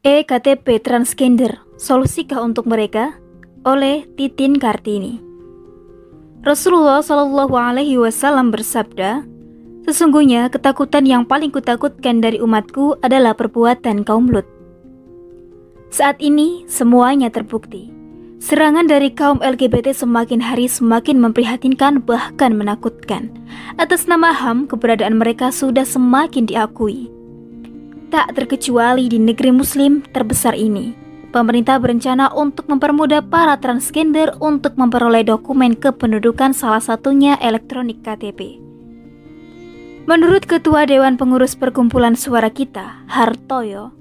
E-KTP Transgender, Solusikah untuk Mereka? oleh Titin Kartini. Rasulullah Shallallahu Alaihi Wasallam bersabda, Sesungguhnya ketakutan yang paling kutakutkan dari umatku adalah perbuatan kaum Lut. Saat ini semuanya terbukti. Serangan dari kaum LGBT semakin hari semakin memprihatinkan bahkan menakutkan. Atas nama HAM, keberadaan mereka sudah semakin diakui. Tak terkecuali di negeri muslim terbesar ini, pemerintah berencana untuk mempermudah para transgender untuk memperoleh dokumen kependudukan salah satunya elektronik KTP. Menurut Ketua Dewan Pengurus Perkumpulan Suara Kita, Hartoyo,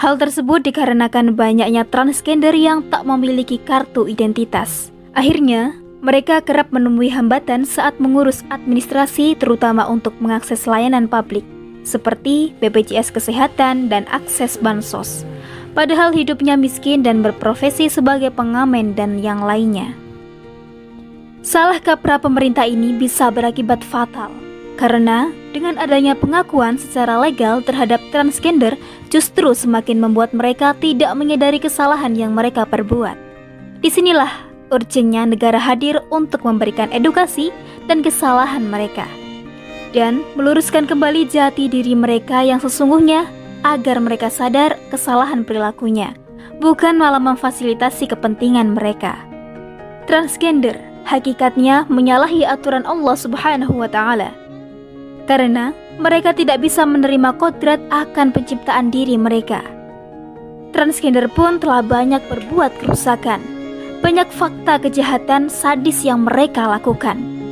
hal tersebut dikarenakan banyaknya transgender yang tak memiliki kartu identitas. Akhirnya, mereka kerap menemui hambatan saat mengurus administrasi terutama untuk mengakses layanan publik seperti BPJS Kesehatan dan akses bansos. Padahal hidupnya miskin dan berprofesi sebagai pengamen dan yang lainnya. Salah kaprah pemerintah ini bisa berakibat fatal karena dengan adanya pengakuan secara legal terhadap transgender justru semakin membuat mereka tidak menyadari kesalahan yang mereka perbuat. Di sinilah urgennya negara hadir untuk memberikan edukasi dan kesalahan mereka dan meluruskan kembali jati diri mereka yang sesungguhnya agar mereka sadar kesalahan perilakunya, bukan malah memfasilitasi kepentingan mereka. Transgender hakikatnya menyalahi aturan Allah Subhanahu wa taala. Karena mereka tidak bisa menerima kodrat akan penciptaan diri mereka. Transgender pun telah banyak berbuat kerusakan. Banyak fakta kejahatan sadis yang mereka lakukan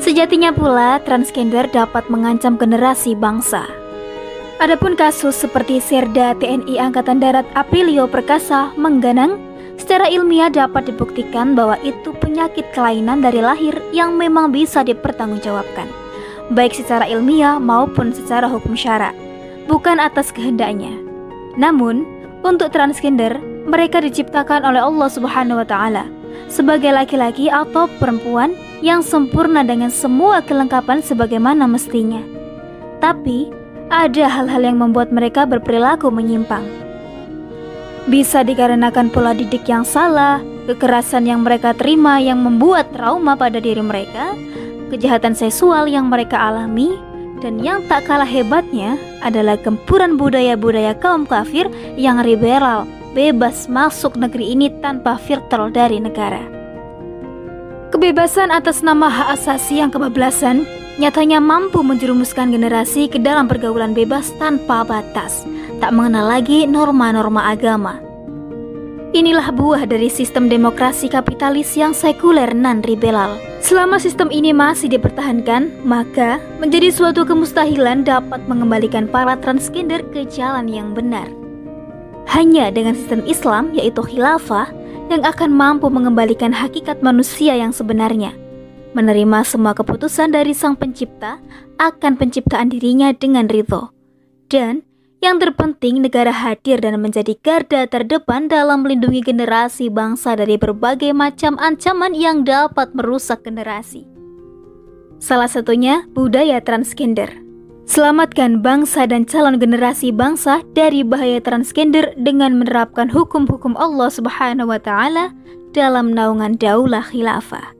Sejatinya pula, transgender dapat mengancam generasi bangsa. Adapun kasus seperti Serda TNI Angkatan Darat Aprilio Perkasa mengganang, secara ilmiah dapat dibuktikan bahwa itu penyakit kelainan dari lahir yang memang bisa dipertanggungjawabkan, baik secara ilmiah maupun secara hukum syara, bukan atas kehendaknya. Namun, untuk transgender, mereka diciptakan oleh Allah Subhanahu wa taala sebagai laki-laki atau perempuan yang sempurna dengan semua kelengkapan sebagaimana mestinya. Tapi, ada hal-hal yang membuat mereka berperilaku menyimpang. Bisa dikarenakan pola didik yang salah, kekerasan yang mereka terima yang membuat trauma pada diri mereka, kejahatan seksual yang mereka alami, dan yang tak kalah hebatnya adalah gempuran budaya-budaya kaum kafir yang liberal, bebas masuk negeri ini tanpa filter dari negara. Kebebasan atas nama hak asasi yang kebablasan nyatanya mampu menjerumuskan generasi ke dalam pergaulan bebas tanpa batas, tak mengenal lagi norma-norma agama. Inilah buah dari sistem demokrasi kapitalis yang sekuler nan liberal. Selama sistem ini masih dipertahankan, maka menjadi suatu kemustahilan dapat mengembalikan para transgender ke jalan yang benar. Hanya dengan sistem Islam yaitu khilafah yang akan mampu mengembalikan hakikat manusia yang sebenarnya, menerima semua keputusan dari Sang Pencipta akan penciptaan dirinya dengan ridho, dan yang terpenting negara hadir dan menjadi garda terdepan dalam melindungi generasi bangsa dari berbagai macam ancaman yang dapat merusak generasi. Salah satunya budaya transgender. Selamatkan bangsa dan calon generasi bangsa dari bahaya transgender dengan menerapkan hukum-hukum Allah Subhanahu wa taala dalam naungan daulah khilafah.